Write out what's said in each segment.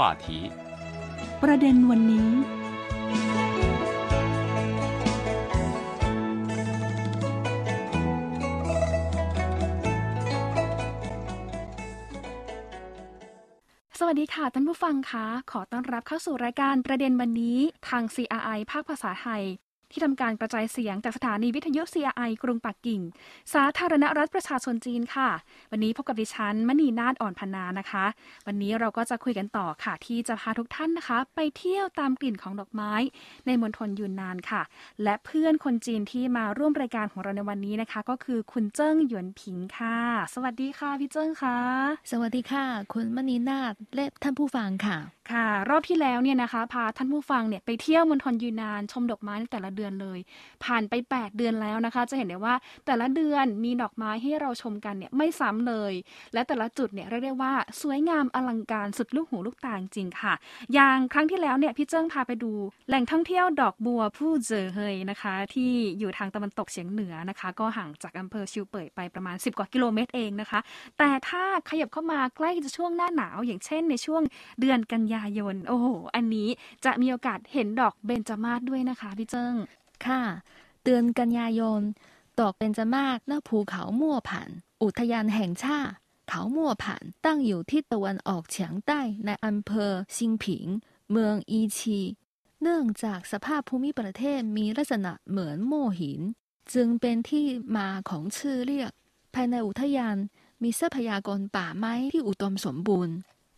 话题ประเด็นวันนี้ วัสดีค่ะท่านผู้ฟังคะ ขอต้อนรับเข้าสู่รายการประเด็นวันนี้ ทาง CRI ภาคภาษาไทย ที่ทำการกระจายเสียงจากสถานีวิทยุ CRI กรุงปักกิ่ง สาธารณรัฐประชาชนจีนค่ะ วันนี้พบกับดิฉันมณีนาฏอ่อนพนานะคะ วันนี้เราก็จะคุยกันต่อค่ะ ที่จะพาทุกท่านนะคะ ไปเที่ยวตามกลิ่นของดอกไม้ ในมณฑลยูนนานค่ะ และเพื่อนคนจีนที่มาร่วมรายการของเราในวันนี้นะคะ ก็คือคุณเจิ้งหยวนผิงค่ะ สวัสดีค่ะพี่เจิ้งค่ะ สวัสดีค่ะ คุณมณีนาฏและท่านผู้ฟังค่ะค่ะ รอบที่แล้วเนี่ยนะคะ พาท่านผู้ฟังเนี่ยไปเที่ยวมณฑลยูนานชมดอกไม้ในแต่ละเดือนเลย ผ่านไป 8 เดือนแล้วนะคะ จะเห็นได้ว่าแต่ละเดือนมีดอกไม้ให้เราชมกันเนี่ยไม่ซ้ำเลย และแต่ละจุดเนี่ยเรียกได้ว่าสวยงามอลังการสุดลูกหูลูกตาจริงค่ะ อย่างครั้งที่แล้วเนี่ยพี่เจิ้งพาไปดู แหล่งท่องเที่ยวดอกบัวผู้เจอเฮยนะคะ ที่อยู่ทางตะวันตกเฉียงเหนือนะคะ ก็ห่างจากอำเภอชิวเป่ยไปประมาณ 10 กว่ากิโลเมตรเองนะคะ แต่ถ้าขยับเข้ามาใกล้จะช่วงหน้าหนาว อย่างเช่น ในช่วงเดือนกันยายน โอ้โห อันนี้จะมีโอกาสเห็นดอกเบญจมาศด้วยนะคะพี่เจิ้งค่ะเดือนกันยายน ดอกเบญจมาศหน้าภูเขามั่วผันอุทยานแห่งชาติเขามั่วผันตั้งอยู่ที่ตะวันออกเฉียงใต้ในอำเภอซิงผิง เมืองอีชี เนื่องจากสภาพภูมิประเทศมีลักษณะเหมือนโม่หิน จึงเป็นที่มาของชื่อเรียก ภายในอุทยานมีทรัพยากรป่าไม้ที่อุดมสมบูรณ์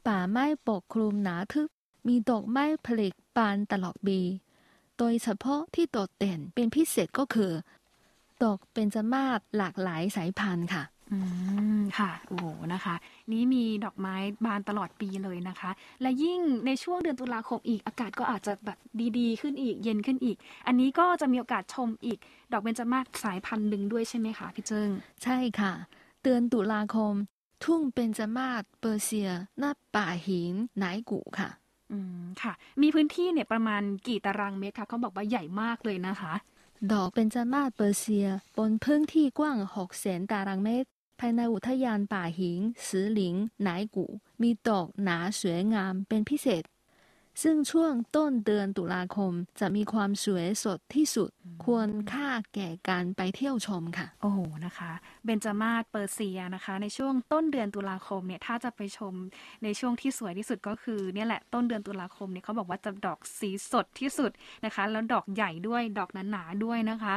ป่าไม้ปกคลุมหนาทึบ มีดอกไม้ผลิบานตลอดปี โดยเฉพาะที่โดดเด่นเป็นพิเศษก็คือ ดอกเป็นจมาศหลากหลายสายพันธุ์ค่ะอืมค่ะโอ้โหนะคะ นี้มีดอกไม้บานตลอดปีเลยนะคะ และยิ่งในช่วงเดือนตุลาคมอีกอากาศก็อาจจะแบบดีๆ ขึ้นอีกเย็นขึ้นอีก อันนี้ก็จะมีโอกาสชมอีก ดอกเบญจมาศสายพันธุ์หนึ่งด้วยใช่ไหมคะพี่เจิงใช่ค่ะ เดือนตุลาคม ทุ่งเบญจมาศเปอร์เซียหน้าป่าหินไหนกูค่ะ อืมค่ะ มีพื้นที่เนี่ยประมาณกี่ตารางเมตรคะเขาบอกว่าใหญ่มากเลยนะคะ ดอกเป็นจมาศเปอร์เซีย บนพื้นที่กว้างหกแสนตารางเมตร ภายในอุทยานป่าหินสือหลิงไหนกูมีดอกหนาสวยงามเป็นพิเศษ ซึ่งช่วงต้นเดือนตุลาคมจะมีความสวยสดที่สุด ควรค่าแก่การไปเที่ยวชมค่ะ โอ้โหนะคะ เบนจามาศเปอร์เซียนะคะ ในช่วงต้นเดือนตุลาคมเนี่ยถ้าจะไปชมในช่วงที่สวยที่สุดก็คือเนี่ยแหละต้นเดือนตุลาคมเนี่ยเขาบอกว่าจะดอกสีสดที่สุดนะคะ แล้วดอกใหญ่ด้วยดอกหนาๆด้วยนะคะ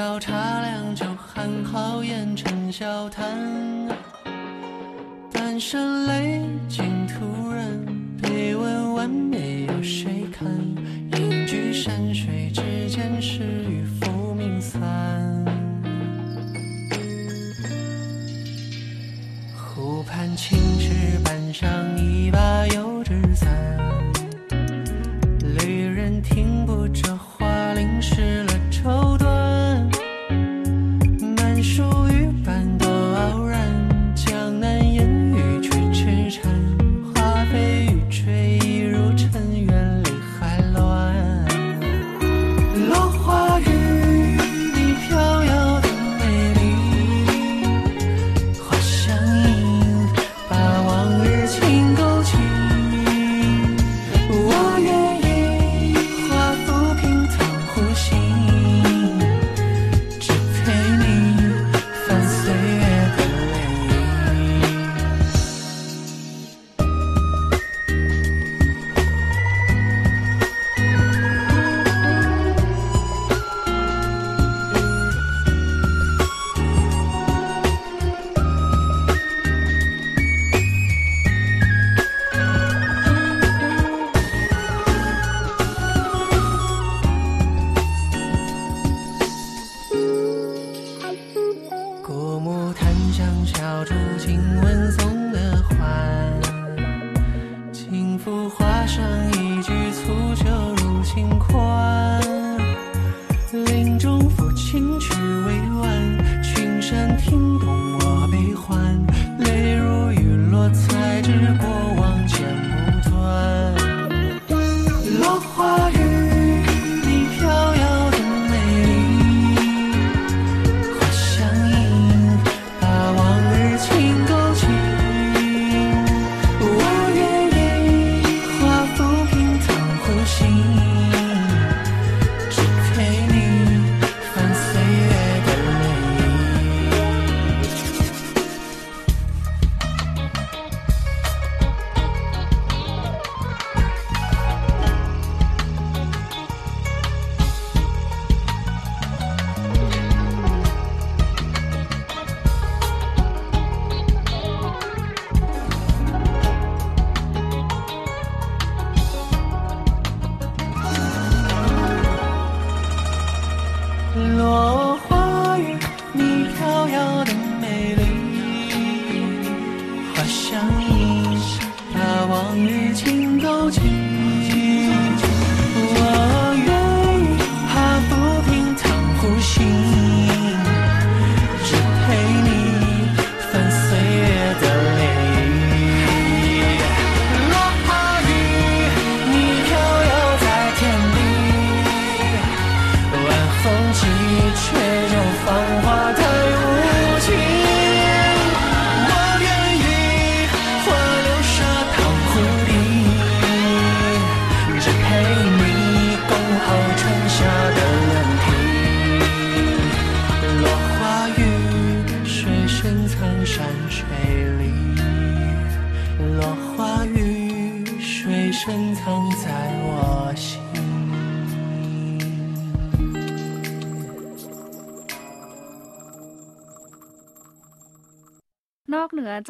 要茶凉就含豪言成笑谈半生累尽徒然碑文完美有谁看隐居山水之间是与浮名散湖畔青石板上一把油像小竹轻吻送的花。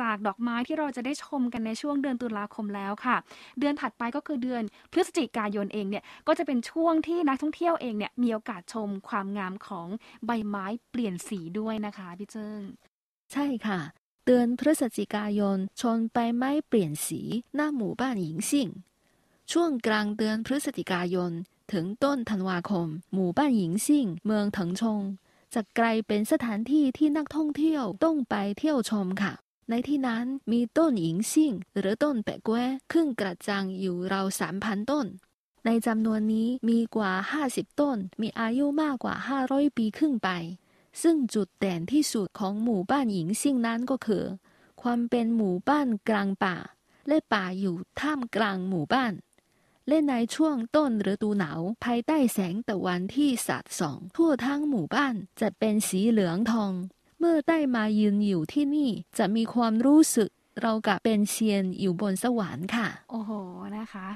จากดอกไม้ที่เราจะได้ชมกันในช่วงเดือนตุลาคมแล้วค่ะ เดือนถัดไปก็คือเดือนพฤศจิกายนเองเนี่ยก็จะเป็นช่วงที่นักท่องเที่ยวเองเนี่ยมีโอกาสชมความงามของใบไม้เปลี่ยนสีด้วยนะคะพี่เจิ้งใช่ค่ะเดือนพฤศจิกายนชนใบไม้เปลี่ยนสีหน้าหมู่บ้านหญิงซิ่ง ช่วงกลางเดือนพฤศจิกายน ถึงต้นธันวาคม หมู่บ้านหญิงซิ่ง เมืองถิงชงจะกลายเป็นสถานที่ที่นักท่องเที่ยวต้องไปเที่ยวชมค่ะ ในที่นั้นมีต้นหญิงซิ่งหรือต้นแปะก้วขึ้นกระจังอยู่ราวสามพันต้น ในจำนวนนี้มีกว่า 50 ต้น มีอายุมากกว่า 500 ปีขึ้นไป ซึ่งจุดเด่นที่สุดของหมู่บ้านหญิงซิ่งนั้นก็คือ ความเป็นหมู่บ้านกลางป่า และป่าอยู่ท่ามกลางหมู่บ้านและในช่วงต้นฤดูหนาวภายใต้แสงตะวันที่สาดส่อง ทั่วทั้งหมู่บ้านจะเป็นสีเหลืองทอง เมื่อได้มายืนอยู่ที่นี่จะมีความรู้สึก เรากับเป็นเซียนอยู่บนสวรรค์ค่ะ โอ้โหนะคะ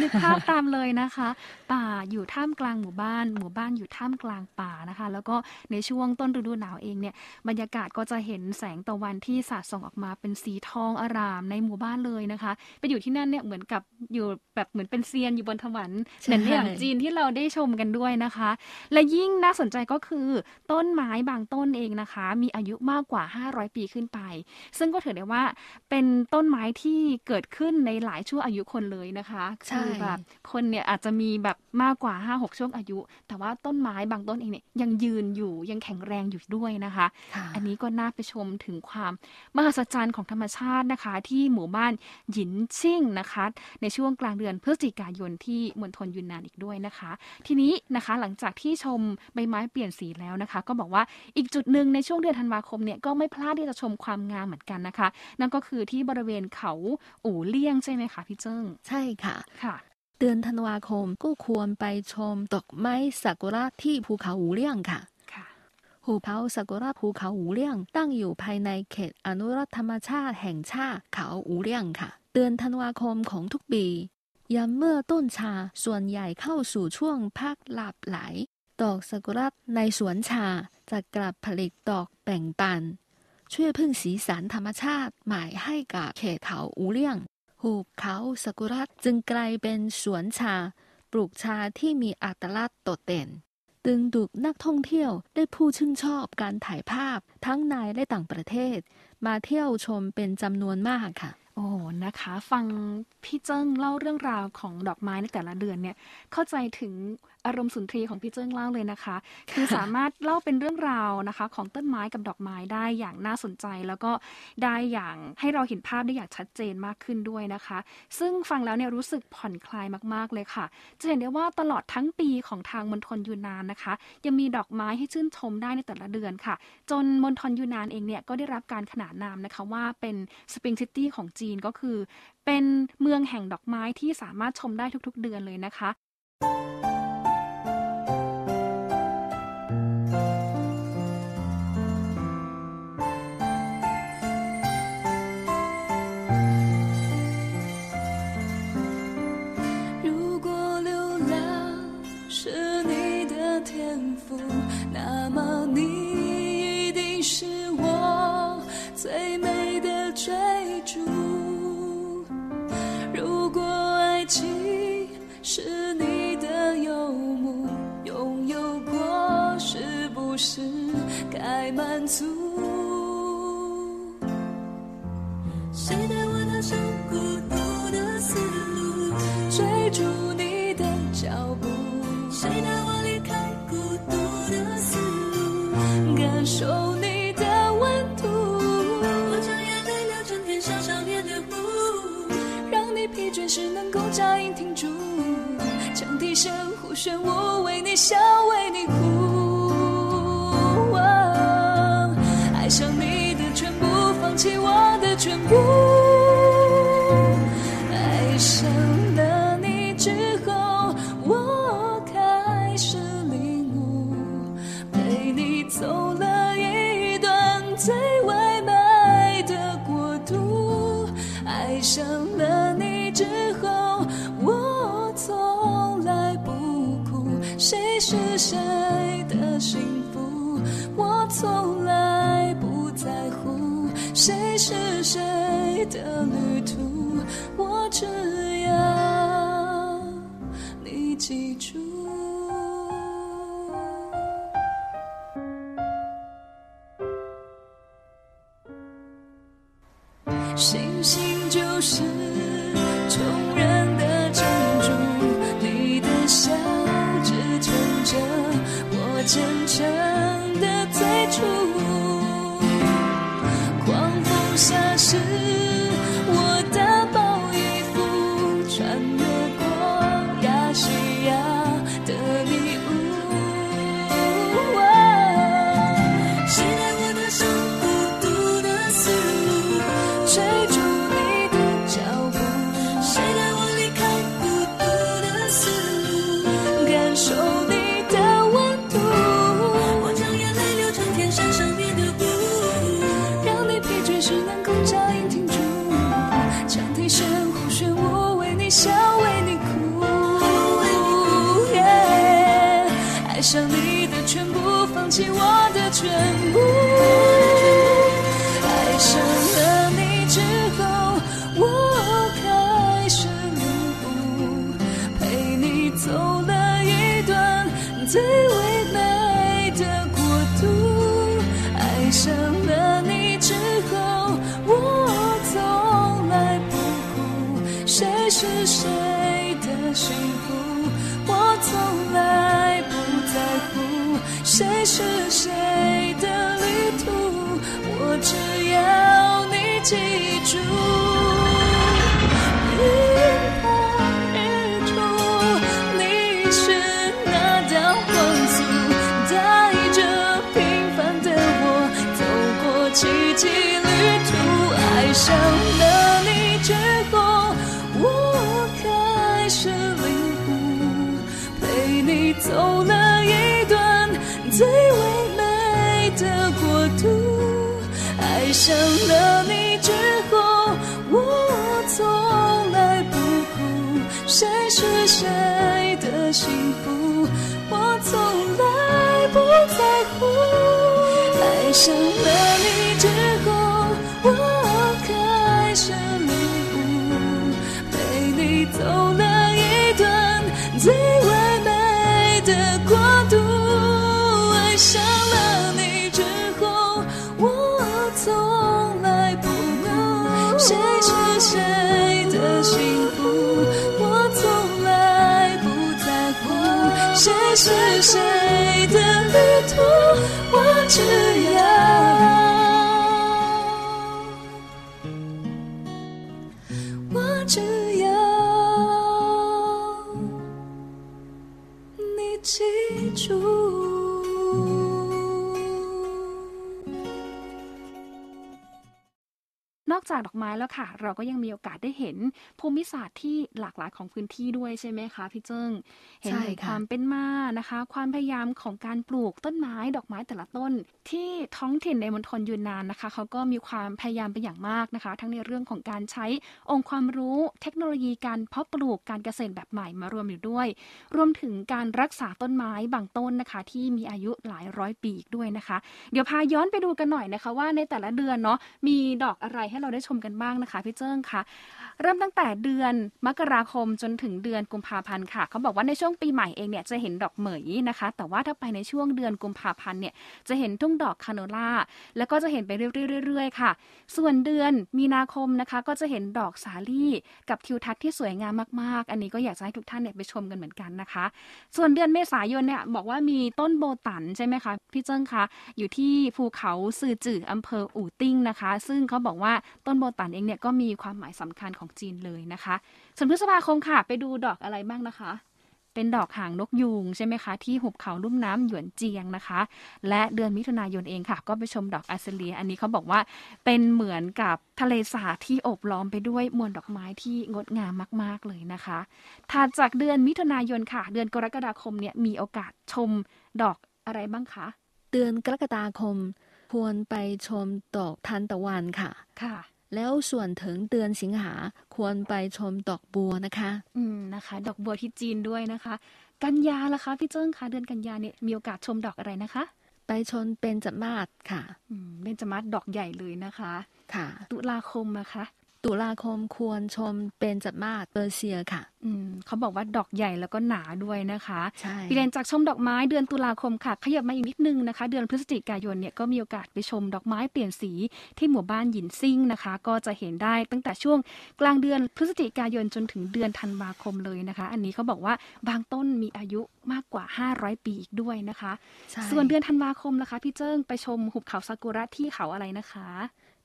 นึกภาพตามเลยนะคะ ป่าอยู่ท่ามกลางหมู่บ้าน หมู่บ้านอยู่ท่ามกลางป่านะคะ แล้วก็ในช่วงต้นฤดูหนาวเองเนี่ยบรรยากาศก็จะเห็นแสงตะวันที่สาดส่องออกมาเป็นสีทองอารามในหมู่บ้านเลยนะคะไปอยู่ที่นั่นเนี่ยเหมือนกับอยู่แบบเหมือนเป็นเซียนอยู่บนสวรรค์ใช่เหมือนในอย่างจีนที่เราได้ชมกันด้วยนะคะ และยิ่งน่าสนใจก็คือต้นไม้บางต้นเองนะคะ มีอายุมากกว่า 500 ปีขึ้นไป ซึ่งก็ถือได้ว่าเป็นต้นไม้ที่เกิดขึ้นในหลายช่วงอายุคนเลยนะคะใช่คือแบบคนเนี่ยอาจจะมีแบบมากกว่า 5-6 ช่วงอายุ แต่ว่าต้นไม้บางต้นเองเนี่ยยังยืนอยู่ยังแข็งแรงอยู่ด้วยนะคะค่ะอันนี้ก็น่าไปชมถึงความมหัศจรรย์ของธรรมชาตินะคะ ที่หมู่บ้านหยินชิ่งนะคะ ในช่วงกลางเดือนพฤศจิกายนที่มณฑลยุนนานอีกด้วยนะคะ ทีนี้นะคะหลังจากที่ชมใบไม้เปลี่ยนสีแล้วนะคะ ก็บอกว่าอีกจุดหนึ่งในช่วงเดือนธันวาคมเนี่ยก็ไม่พลาดที่จะชมความงามเหมือนกันนะคะนั่นก็คือที่บริเวณเขาอู่เลี่ยงใช่ไหมคะพี่เจิ้ง ใช่ค่ะค่ะเดือนธันวาคมก็ควรไปชมดอกไม้ซากุระที่ภูเขาหูเลี่ยงค่ะค่ะหุบเขาซากุระภูเขาหูเลี่ยง ตั้งอยู่ภายในเขตอนุรักษ์ธรรมชาติแห่งชาติเขาหูเลี่ยงค่ะ เดือนธันวาคมของทุกปียามเมื่อต้นชาส่วนใหญ่เข้าสู่ช่วงพักหลับไหล ดอกซากุระในสวนชาจะกลับผลิตดอกแบ่งปัน ช่วยพิ่งสีสันธรรมชาติใหม่ให้กับเขตเขาอูเลี่ยงหุบเขาซากุระจึงกลายเป็นสวนชา ปลูกชาที่มีอัตลักษณ์โดดเด่นดึงดูดนักท่องเที่ยวได้ผู้ชื่นชอบการถ่ายภาพทั้งในและต่างประเทศ มาเที่ยวชมเป็นจำนวนมากค่ะ โอ้นะคะ ฟังพี่เจิ้งเล่าเรื่องราวของดอกไม้ในแต่ละเดือนเนี่ยเข้าใจถึง อารมณ์สุนทรีของพี่เจิ้งเล่าเลยนะคะ คือสามารถเล่าเป็นเรื่องราวนะคะ ของต้นไม้กับดอกไม้ได้อย่างน่าสนใจ แล้วก็ได้อย่างให้เราเห็นภาพได้อย่างชัดเจนมากขึ้นด้วยนะคะ ซึ่งฟังแล้วเนี่ยรู้สึกผ่อนคลายมากๆเลยค่ะ จะเห็นได้ว่าตลอดทั้งปีของทางมณฑลยูนนานนะคะ ยังมีดอกไม้ให้ชื่นชมได้ในแต่ละเดือนค่ะ จนมณฑลยูนนานเองเนี่ยก็ได้รับการขนานนามนะคะว่าเป็นสปริงซิตี้ของจีนก็คือ เป็นเมืองแห่งดอกไม้ที่สามารถชมได้ทุกๆเดือนเลยนะคะ 是该满足？谁带我踏上孤独的丝路，追逐你的脚步？谁带我离开孤独的丝路，感受你的温度？我将眼泪流成天上少年的湖，让你疲倦时能够扎营停住，将笛声呼旋我为你笑，为你哭。全部。爱上了你之后，我开始领悟，陪你走了一段最唯美的国度。爱上了你之后，我从来不哭，谁是谁的幸福，我从你的爱上了你之后，我从来不哭，谁是谁的幸福，我从来不在乎。爱上了你是谁的旅途我只 จากดอกไม้แล้วค่ะ เราก็ยังมีโอกาสได้เห็นภูมิศาสตร์ที่หลากหลายของพื้นที่ด้วยใช่ไหมคะพี่เจิ้งเห็นใช่ถึงค่ะความเป็นมานะคะ ความพยายามของการปลูกต้นไม้ดอกไม้แต่ละต้น ที่ท้องถิ่นในมณฑลยูนนานนะคะเขาก็มีความพยายามเป็นอย่างมากนะคะ ทั้งในเรื่องของการใช้องค์ความรู้เทคโนโลยีการเพาะปลูกการเกษตรแบบใหม่มารวมอยู่ด้วย รวมถึงการรักษาต้นไม้บางต้นนะคะ ที่มีอายุหลายร้อยปีอีกด้วยนะคะ เดี๋ยวพาย้อนไปดูกันหน่อยนะคะ ว่าในแต่ละเดือนเนาะมีดอกอะไรให้เราได้ชมกันบ้างนะคะพี่เจิ้งคะเริ่มตั้งแต่เดือนมกราคมจนถึงเดือนกุมภาพันธ์ค่ะเขาบอกว่าในช่วงปีใหม่เองเนี่ยจะเห็นดอกเหมยนะคะ แต่ว่าถ้าไปในช่วงเดือนกุมภาพันธ์เนี่ยจะเห็นทุ่งดอกคาโนล่าแล้วก็จะเห็นไปเรื่อยๆๆค่ะ ส่วนเดือนมีนาคมนะคะ ก็จะเห็นดอกสาลี่ กับทิวทัศน์ที่สวยงามมากๆ อันนี้ก็อยากจะให้ทุกท่านเนี่ยไปชมกันเหมือนกันนะคะ ส่วนเดือนเมษายนเนี่ยบอกว่ามีต้นโบตันใช่ไหมคะพี่เจิ้งคะอยู่ที่ภูเขาซือจืออำเภออู่ติ้งนะคะ ซึ่งเขาบอกว่าต้นโบตันเองเนี่ยก็มีความหมายสำคัญของจีนเลยนะคะส่วนพฤษภาคมค่ะ ไปดูดอกอะไรบ้างนะคะ เป็นดอกหางนกยูงใช่ไหมคะ ที่หุบเขาลุ่มน้ำหยวนเจียงนะคะ และเดือนมิถุนายนเองค่ะ ก็ไปชมดอกอาเซเลีย อันนี้เขาบอกว่าเป็นเหมือนกับทะเลสาบที่โอบล้อมไปด้วยมวลดอกไม้ที่งดงามมาก ๆเลยนะคะถัดจากเดือนมิถุนายนค่ะ เดือนกรกฎาคมเนี่ยมีโอกาสชมดอกอะไรบ้างคะ เดือนกรกฎาคมควรไปชมดอกทานตะวันค่ะ ค่ะ แล้วส่วนถึงเดือนสิงหาควรไปชมดอกบัวนะคะ อืมนะคะ ดอกบัวที่จีนด้วยนะคะ กันยาล่ะคะพี่เจิ้งคะเดือนกันยาเนี่ยมีโอกาสชมดอกอะไรนะคะ ไปชมเป็นจมาศค่ะ อืมเบญจมาศดอกใหญ่เลยนะคะ ค่ะ ตุลาคมนะคะ ตุลาคมควรชมเป็นจมาศเปอร์เซียค่ะ อืมเขาบอกว่าดอกใหญ่แล้วก็หนาด้วยนะคะใช่พี่เรนจากชมดอกไม้เดือนตุลาคมค่ะ ขยับมาอีกนิดนึงนะคะ เดือนพฤศจิกายนเนี่ยก็มีโอกาสไปชมดอกไม้เปลี่ยนสีที่หมู่บ้านหยินซิ่งนะคะ ก็จะเห็นได้ตั้งแต่ช่วงกลางเดือนพฤศจิกายนจนถึงเดือนธันวาคมเลยนะคะ อันนี้เขาบอกว่าบางต้นมีอายุมากกว่า 500 ปีอีกด้วยนะคะใช่ส่วนเดือนธันวาคมนะคะ พี่เจิ้งไปชมหุบเขาซากุระที่เขาอะไรนะคะ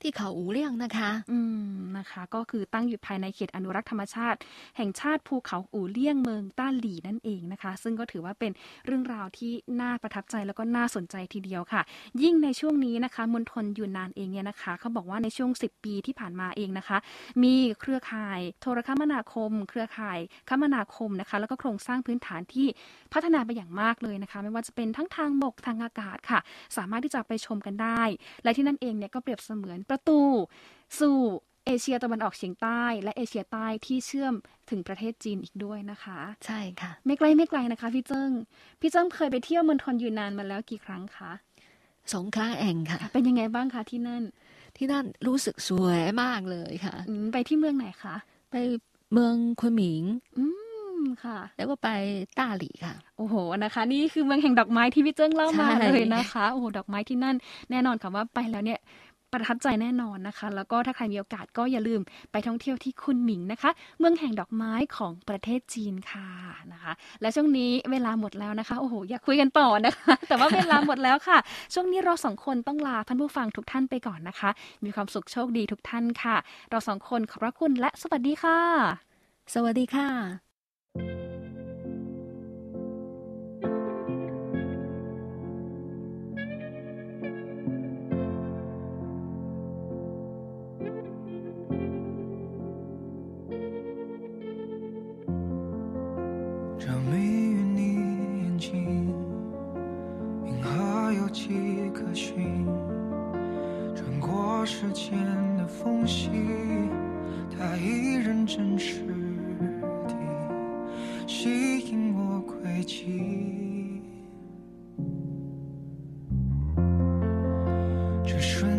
ที่เขาอูเลี่ยงนะคะ อืมนะคะ ก็คือตั้งอยู่ภายในเขตอนุรักษ์ธรรมชาติ แห่งชาติภูเขาอูเลี่ยงเมืองต้าหลีนั่นเองนะคะ ซึ่งก็ถือว่าเป็นเรื่องราวที่น่าประทับใจแล้วก็น่าสนใจทีเดียวค่ะ ยิ่งในช่วงนี้นะคะมณฑลยูนนานเองเนี่ยนะคะเขาบอกว่าในช่วง 10 ปีที่ผ่านมาเองนะคะ มีเครือข่ายโทรคมนาคม เครือข่ายคมนาคมนะคะ แล้วก็โครงสร้างพื้นฐานที่พัฒนาไปอย่างมากเลยนะคะ ไม่ว่าจะเป็นทั้งทางบกทางอากาศค่ะ สามารถที่จะไปชมกันได้ และที่นั่นเองเนี่ยก็เปรียบเสมือนประตู สู่เอเชียตะวันออกเฉียงใต้ และเอเชียใต้ที่เชื่อมถึงประเทศจีนอีกด้วยนะคะ ใช่ค่ะ ไม่ไกลไม่ไกลนะคะ พี่เจิ้งพี่เจิ้งเคยไปเที่ยวมณฑลยูนนานมาแล้วกี่ครั้งคะสองครั้งเองค่ะ เป็นยังไงบ้างคะที่นั่น ที่นั่นรู้สึกสวยมากเลยค่ะอืมไปที่เมืองไหนคะไปเมืองคุนหมิงอืมค่ะ แล้วก็ไปต้าหลีค่ะ โอ้โหนะคะ นี่คือเมืองแห่งดอกไม้ที่พี่เจิ้งเล่ามาใช่เลยนะคะโอ้โหดอกไม้ที่นั่น แน่นอนค่ะว่าไปแล้วเนี่ย ประทับใจแน่นอนนะคะ แล้วก็ถ้าใครมีโอกาสก็อย่าลืมไปท่องเที่ยวที่คุนหมิงนะคะ เมืองแห่งดอกไม้ของประเทศจีนค่ะนะคะ และช่วงนี้เวลาหมดแล้วนะคะ โอ้โห อยากคุยกันต่อนะคะ แต่ว่าเวลาหมดแล้วค่ะ ช่วงนี้เราสองคนต้องลาท่านผู้ฟังทุกท่านไปก่อนนะคะ มีความสุขโชคดีทุกท่านค่ะ เราสองคนขอบพระคุณและสวัสดีค่ะ สวัสดีค่ะ 水。